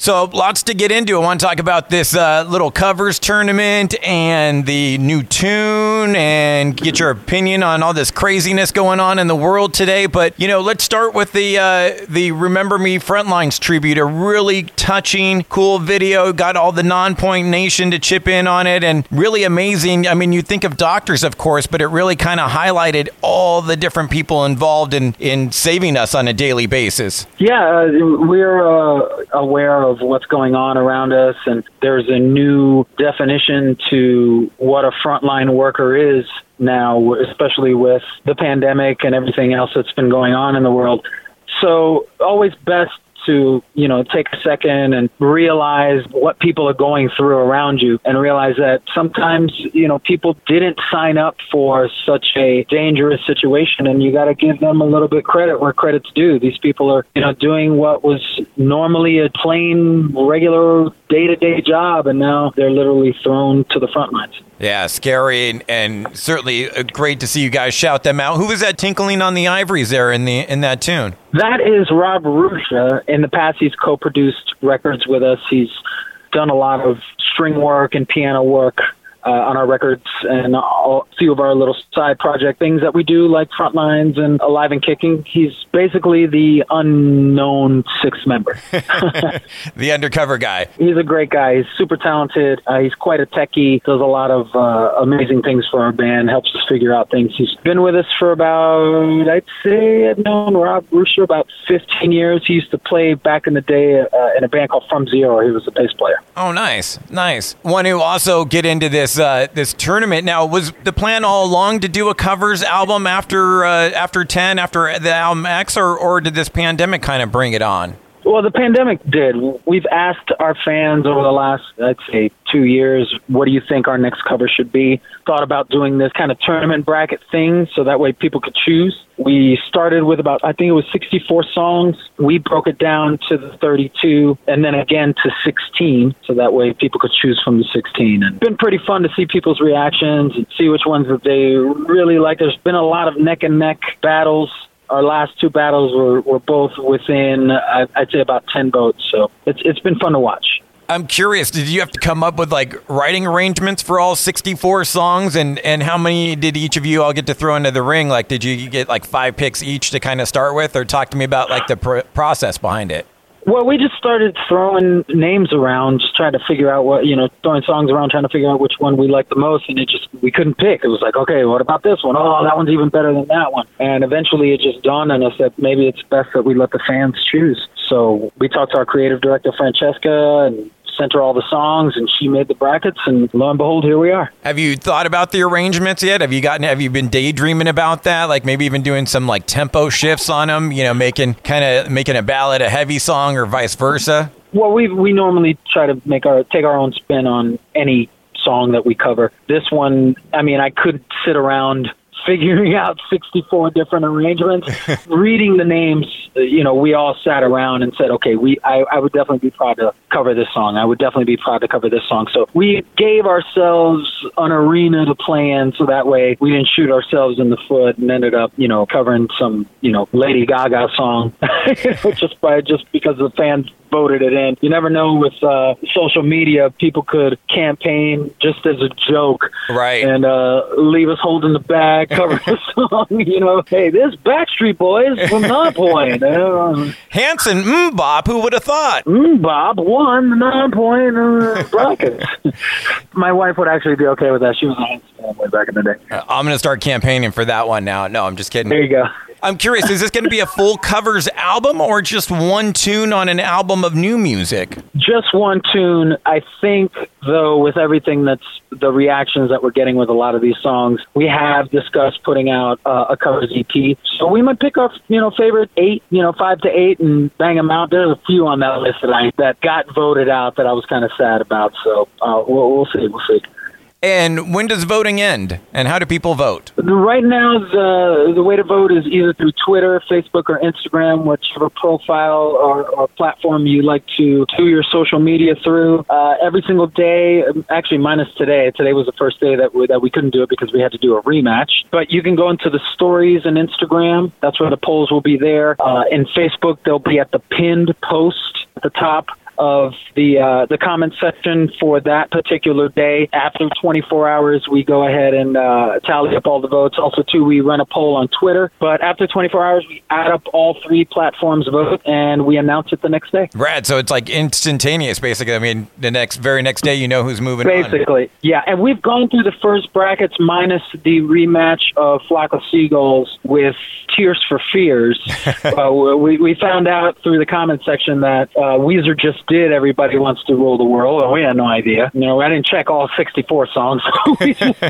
So, lots to get into. I want to talk about this uh, little covers tournament and the new tune and get your opinion on all this craziness going on in the world today. But, you know, let's start with the uh, the Remember Me Frontlines tribute. A really touching, cool video. Got all the Nonpoint nation to chip in on it and really amazing. I mean, you think of doctors, of course, but it really kind of highlighted all the different people involved in, in saving us on a daily basis. Yeah, uh, we're uh, aware of what's going on around us, and there's a new definition to what a frontline worker is now, especially with the pandemic and everything else that's been going on in the world. So, always best to, you know, take a second and realize what people are going through around you and realize that sometimes, you know, people didn't sign up for such a dangerous situation and you got to give them a little bit credit where credit's due. These people are, you know, doing what was normally a plain, regular day to day job and now they're literally thrown to the front lines. Yeah, scary and, and certainly uh, great to see you guys shout them out. Who was that tinkling on the ivories there in the in that tune? That is Rob Rusha. In the past, he's co-produced records with us. He's done a lot of string work and piano work uh, on our records and a few of our little side project things that we do, like Frontlines and Alive and Kicking. He's basically the unknown sixth member. the undercover guy. He's a great guy. He's super talented. Uh, he's quite a techie. Does a lot of uh, amazing things for our band. Helps us figure out things. He's been with us for about, I'd say, I've known Rob Rusha about 15 years. He used to play back in the day uh, in a band called From Zero. He was a bass player. Oh, nice, nice. Want to also get into this this uh, this tournament. Now, was the plan all along to do a covers album after uh, after ten, after the album X, or or did this pandemic kind of bring it on? Well, the pandemic did. We've asked our fans over the last, I'd say, two years, what do you think our next cover should be? Thought about doing this kind of tournament bracket thing so that way people could choose. We started with about, I think it was 64 songs. We broke it down to the 32 and then again to 16 so that way people could choose from the 16. And it's been pretty fun to see people's reactions and see which ones that they really like. There's been a lot of neck and neck battles our last two battles were, were both within, I'd say, about 10 votes. So it's, it's been fun to watch. I'm curious, did you have to come up with like writing arrangements for all 64 songs? And, and how many did each of you all get to throw into the ring? Like, did you get like five picks each to kind of start with? Or talk to me about like the pr- process behind it? Well, we just started throwing names around, just trying to figure out what you know, throwing songs around, trying to figure out which one we liked the most, and it just we couldn't pick. It was like, okay, what about this one? Oh, that one's even better than that one. And eventually, it just dawned on us that maybe it's best that we let the fans choose. So we talked to our creative director Francesca and sent her all the songs, and she made the brackets. And lo and behold, here we are. Have you thought about the arrangements yet? Have you gotten? Have you been daydreaming about that? Like maybe even doing some like tempo shifts on them. You know, making kind of making a ballad a heavy song, or vice versa. Well, we we normally try to make our take our own spin on any song that we cover. This one, I mean, I could sit around figuring out 64 different arrangements, reading the names, uh, you know, we all sat around and said, okay, we, I, I would definitely be proud to cover this song. I would definitely be proud to cover this song. So we gave ourselves an arena to play in so that way we didn't shoot ourselves in the foot and ended up, you know, covering some, you know, Lady Gaga song just by, just because the fans voted it in. You never know with uh, social media, people could campaign just as a joke, right? And uh, leave us holding the bag, cover the song. You know, hey, this Backstreet Boys from Nonpoint. Uh, Hanson, mm, Bob, who would have thought? Mm, Bob won the Nonpoint uh, brackets. My wife would actually be okay with that. She was a Hanson fan way back in the day. I'm going to start campaigning for that one now. No, I'm just kidding. There you go. I'm curious, is this going to be a full covers album or just one tune on an album of new music? Just one tune. I think, though, with everything that's the reactions that we're getting with a lot of these songs, we have discussed putting out uh, a covers EP. So we might pick our, you know, favorite eight, you know, five to eight and bang them out. There's a few on that list that I that got voted out that I was kind of sad about. So uh, we'll, we'll see. We'll see. And when does voting end? And how do people vote? Right now, the the way to vote is either through Twitter, Facebook, or Instagram, whichever profile or, or platform you like to do your social media through. Uh, every single day, actually minus today. Today was the first day that we, that we couldn't do it because we had to do a rematch. But you can go into the stories and Instagram. That's where the polls will be there. Uh, in Facebook, they'll be at the pinned post at the top of the uh, the comment section for that particular day. After 24 hours, we go ahead and uh, tally up all the votes. Also, too, we run a poll on Twitter. But after 24 hours, we add up all three platforms' vote and we announce it the next day. Rad. So it's like instantaneous, basically. I mean, the next very next day, you know who's moving. Basically, on. yeah. And we've gone through the first brackets minus the rematch of Flock of Seagulls with Tears for Fears. uh, we we found out through the comment section that uh, Weezer just did "Everybody Wants to Rule the World," and we had no idea. You know, I didn't check all 64 songs. we, just,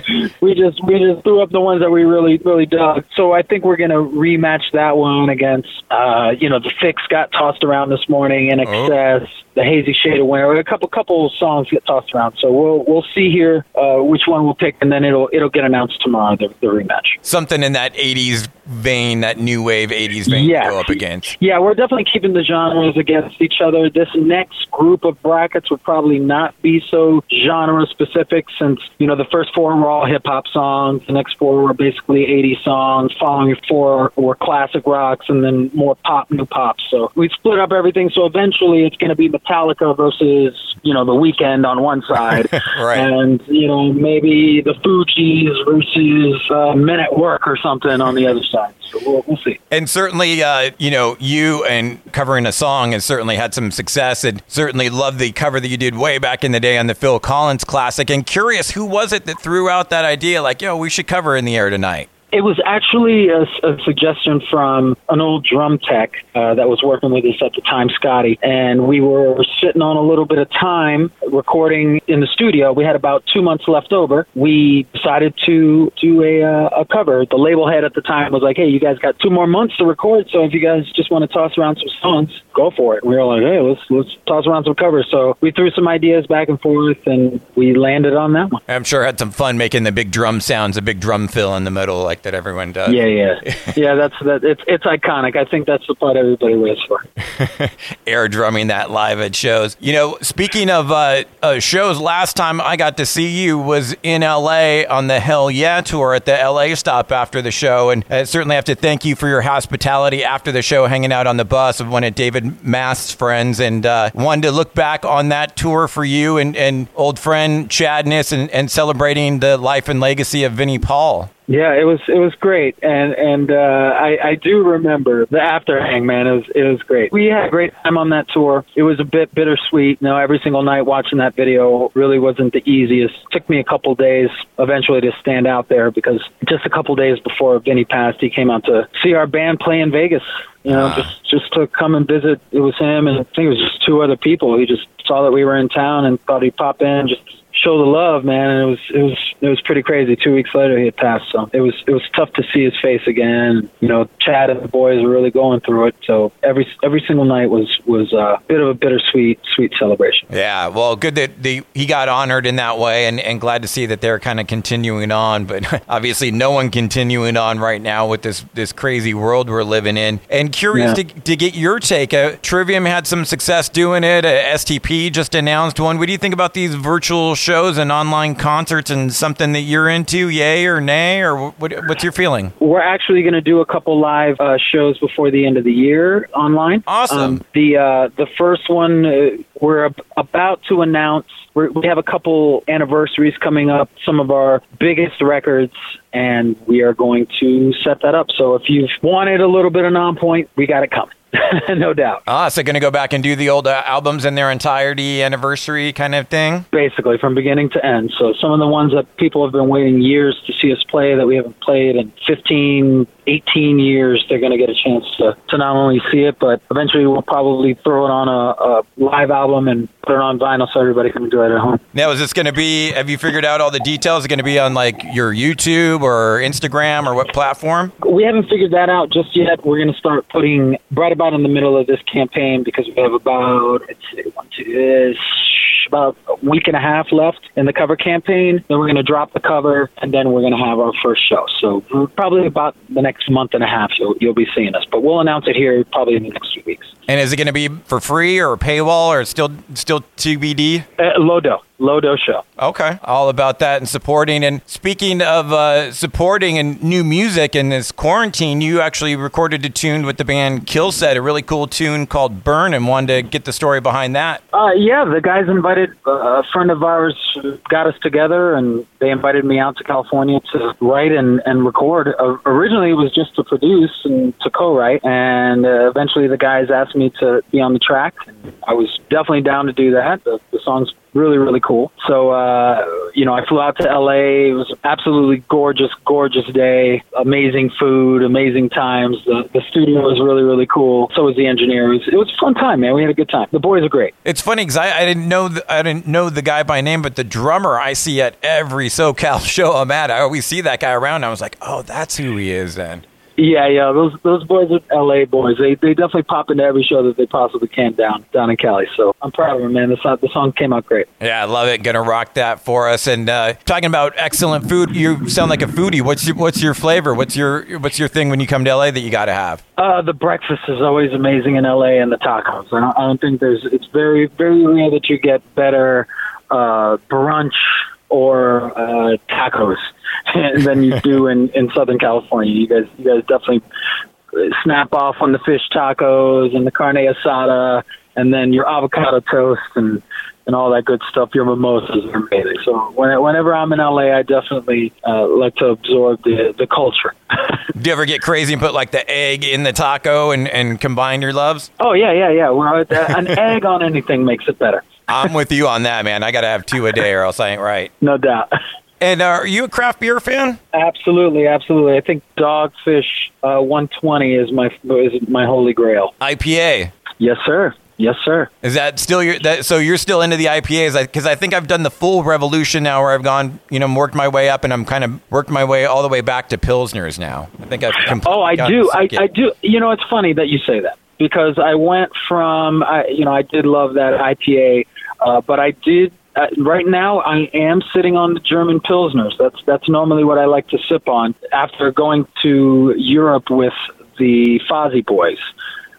we just we just threw up the ones that we really really dug. So I think we're gonna rematch that one against uh, you know the Fixx got tossed around this morning in Oh. The hazy shade of winter. A couple couple songs get tossed around, so we'll we'll see here uh, which one we'll pick, and then it'll it'll get announced tomorrow. The, the rematch. Something in that '80s vein, that new wave '80s vein, Yes. go up against. Yeah, we're definitely keeping the genres against each other. This next group of brackets would probably not be so genre specific since, you know, the first four were all hip hop songs, the next four were basically 80 songs, following four were classic rocks, and then more pop, new pop. So we split up everything. So eventually it's going to be Metallica versus, you know, The Weeknd on one side. Right. And, you know, maybe the Fugees versus uh, Men at Work or something on the other side. So we'll, we'll see. And certainly, uh, you know, you and covering a song has certainly had some success. And certainly love the cover that you did way back in the day on the Phil Collins classic. And curious, who was it that threw out that idea? Like, yo, we should cover in the air tonight. It was actually a, a suggestion from an old drum tech uh, that was working with us at the time, Scotty. And we were sitting on a little bit of time recording in the studio. We had about two months left over. We decided to do a, uh, a cover. The label head at the time was like, hey, you guys got two more months to record. So if you guys just want to toss around some songs, go for it. And We were like, hey, let's, let's toss around some covers. So we threw some ideas back and forth and we landed on that one. I'm sure had some fun making the big drum sounds, a big drum fill in the middle, like that everyone does. Yeah, yeah. yeah, that's that. It's, it's iconic. I think that's the part everybody waits for. air drumming that live at shows. You know, speaking of uh, uh, shows, last time I got to see you was in LA on the Hellyeah tour at the LA stop after the show. And I certainly have to thank you for your hospitality after the show, hanging out on the bus with one of David Mast's friends. And uh, wanted to look back on that tour for you and, and old friend Chadness and, and celebrating the life and legacy of Vinnie Paul. Yeah, it was it was great, and and uh, I I do remember the after hang, man. It was it was great. We had a great time on that tour. It was a bit bittersweet. You know, every single night watching that video really wasn't the easiest. took me a couple days eventually to stand out there because just a couple days before Vinnie passed, he came out to see our band play in Vegas. You know, Ah. just just to come and visit. It was him, and I think it was just two other people. He just saw that we were in town and thought he'd pop in just show the love, man. And it was it was it was pretty crazy. Two weeks later, he had passed. So it was it was tough to see his face again. You know, Chad and the boys were really going through it. So every every single night was was a bit of a bittersweet sweet celebration. Yeah, well, good that the, he got honored in that way, and, and glad to see that they're kind of continuing on. But obviously, no one continuing on right now with this this crazy world we're living in. And curious Yeah. to, to get your take. Uh, Trivium had some success doing it. Uh, STP just announced one. What do you think about these virtual shows and online concerts and something that you're into? Yay or nay, or what, what's your feeling? We're actually going to do a couple live uh, shows before the end of the year online. Awesome. Um, the uh, the first one uh, we're ab- about to announce. We're, we have a couple anniversaries coming up. Some of our biggest records, and we are going to set that up. So if you've wanted a little bit of Nonpoint, we got it coming, no doubt. Ah, so going to go back and do the old uh, albums in their entirety, anniversary kind of thing. basically from beginning to end. So some of the ones that people have been waiting years to see us play that we haven't played in 15, 18 years, they're going to get a chance to, to not only see it, but eventually we'll probably throw it on a, a live album and put it on vinyl so everybody can enjoy it at home. Now, is this going to be? Have you figured out all the details? Is it going to be on like your YouTube or Instagram or what platform? We haven't figured that out just yet. We're going to start putting right about in the middle of this campaign because we have about let's see, one, two, about a week and a half left in the cover campaign. Then we're going to drop the cover, and then we're going to have our first show. So mm, probably about the next month and a half, you'll you'll be seeing us. But we'll announce it here probably in the next few weeks. And is it going to be for free or paywall or still still TBD? Uh, Lodo, Lodo show. Okay, all about that and supporting. And speaking of uh, supporting and new music in this quarantine, you actually recorded a tune with the band Killset, a really cool tune called "Burn," and wanted to get the story behind that. Uh, yeah, the guys invited uh, a friend of ours, got us together, and they invited me out to California to write and, and record. Uh, originally, it was just to produce and to co-write, and uh, eventually the guys asked me to be on the track. I was definitely down to do that. The, the song's really really cool. So uh you know i flew out to la it was absolutely gorgeous gorgeous day. Amazing food amazing times. The the studio was really really cool. So was the engineer. It was, it was a fun time man. We had a good time. The boys are great. It's funny because I, I didn't know the, I didn't know the guy by name, but the drummer I see at every SoCal show I'm at, I always see that guy around. I was like, oh, that's who he is then. Yeah yeah those those boys are la boys they they definitely pop into every show that they possibly can down down in cali so i'm proud of them man the song, the song came out great Yeah, I love it. Gonna rock that for us. And uh, talking about excellent food, you sound like a foodie. What's your, what's your flavor? What's your what's your thing when you come to LA that you got to have? Uh, the breakfast is always amazing in LA, and the tacos. I don't, I don't think there's. It's very, very rare that you get better uh, brunch or uh, tacos than you do in, in Southern California. You guys, you guys definitely snap off on the fish tacos and the carne asada, and then your avocado toast and and all that good stuff. Your mimosas are amazing. So when, whenever I'm in LA, I definitely uh, like to absorb the the culture. Do you ever get crazy and put like the egg in the taco and, and combine your loves? Oh yeah, yeah, yeah. Well, an egg on anything makes it better, I'm with you on that, man. I got to have two a day or else I ain't right. no doubt. And uh, are you a craft beer fan? Absolutely, absolutely. I think Dogfish uh, 120 is my is my holy grail. IPA. Yes, sir. Yes, sir. Is that still your? That, so you're still into the IPAs? Because I, think I've done the full revolution now, where I've gone, you know, worked my way up, and I'm kind of worked my way all the way back to pilsners now. I think I've. completely Oh, I do. I, I do. You know, it's funny that you say that because I went from, I, you know, I did love that IPA, uh, but I did. Uh, right now, I am sitting on the German pilsners. That's that's normally what I like to sip on after going to Europe with the Fozzy Boys.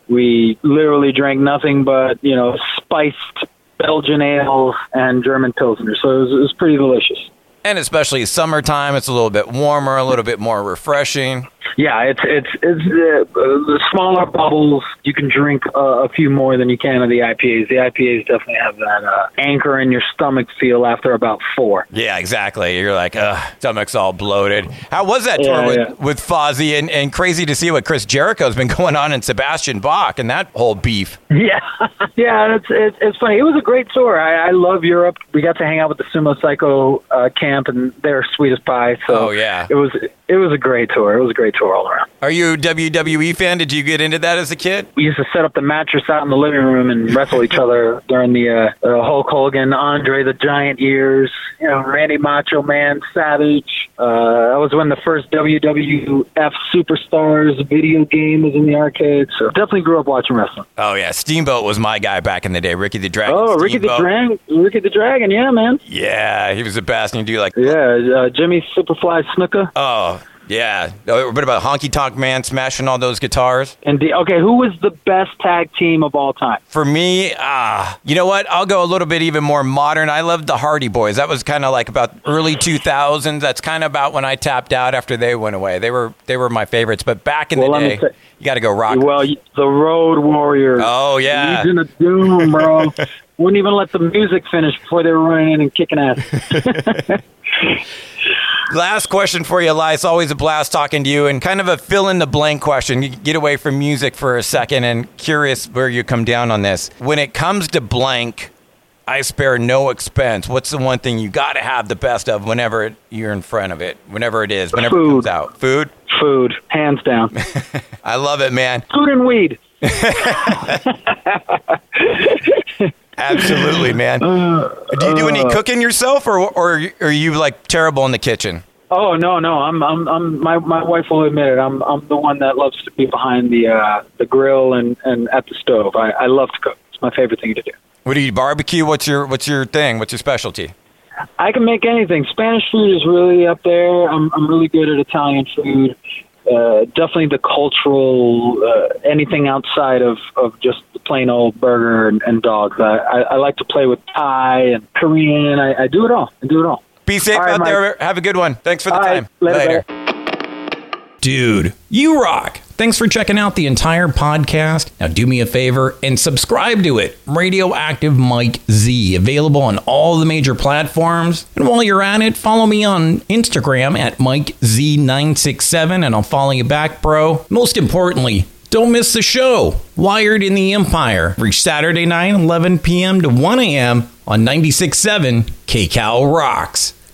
We literally drank nothing but you know spiced Belgian ales and German pilsners. So it was, it was pretty delicious. And especially summertime, it's a little bit warmer, a little bit more refreshing. Yeah, it's it's it's uh, the smaller bubbles. You can drink uh, a few more than you can of the IPAs. The IPAs definitely have that uh, anchor in your stomach feel after about four. Yeah, exactly. You're like, ugh, stomach's all bloated. How was that tour Yeah, with, yeah. with Fozzy? And, and crazy to see what Chris Jericho's been going on and Sebastian Bach and that whole beef. Yeah, yeah, it's, it's it's funny. It was a great tour. I, I love Europe. We got to hang out with the Sumo Cyco uh, camp, and they're sweet as pie. So Oh, yeah. it was it was a great tour. It was a great tour all around. Are you a WWE fan? Did you get into that as a kid? We used to set up the mattress out in the living room and wrestle each other during the uh, uh, Hulk Hogan, Andre the Giant years. You know, Randy Macho Man, Savage. Uh, that was when the first WWF Superstars video game was in the arcade. So definitely grew up watching wrestling. Oh yeah, Steamboat was my guy back in the day. Ricky the Dragon. Oh, Ricky the Dragon, Ricky the Dragon, yeah, man. Yeah, he was the best. And you do like, Yeah, uh, Jimmy Superfly Snuka. oh yeah, a bit about Honky Tonk Man smashing all those guitars. And okay, who was the best tag team of all time? For me, ah, you know what? I'll go a little bit even more modern. I loved the Hardy Boyz. That was kind of like about early 2000s. That's kind of about when I tapped out after they went away. They were they were my favorites. But back in Well, the day, say- you got to go rock. Well, the Road Warriors. Oh, yeah. Legion of Doom, bro. Wouldn't even let the music finish before they were running in and kicking ass. Last question for you, Eli. It's always a blast talking to you, and kind of a fill in the blank question. You get away from music for a second, and curious where you come down on this. When it comes to blank, I spare no expense. What's the one thing you got to have the best of whenever you're in front of it, whenever it is, whenever it comes out? Food. Food, hands down. I love it, man. Food and weed. Absolutely, man. do you do any cooking yourself, or or are you like terrible in the kitchen? Oh no, no, I'm, I'm, I'm. My my wife will admit it. I'm, I'm the one that loves to be behind the uh, the grill and and at the stove. I, I love to cook. It's my favorite thing to do. What do you barbecue? What's your what's your thing? What's your specialty? I can make anything. Spanish food is really up there. I'm I'm really good at Italian food. Uh, definitely the cultural uh, anything outside of, of just the plain old burger and, and dogs. I, I, I like to play with Thai and Korean. I, I do it all. I do it all. Be safe All right, out Mike. there. Have a good one. Thanks for the All time. right, later, Dude, you rock. Thanks for checking out the entire podcast. Now do me a favor and subscribe to it. Radioactive Mike Z, available on all the major platforms. And while you're at it, follow me on Instagram at MikeZ967 and I'll follow you back, bro. Most importantly, don't miss the show, Wired in the Empire, every Saturday night, 11 p.m. to 1 a.m. on 96.7 KCAL Rocks.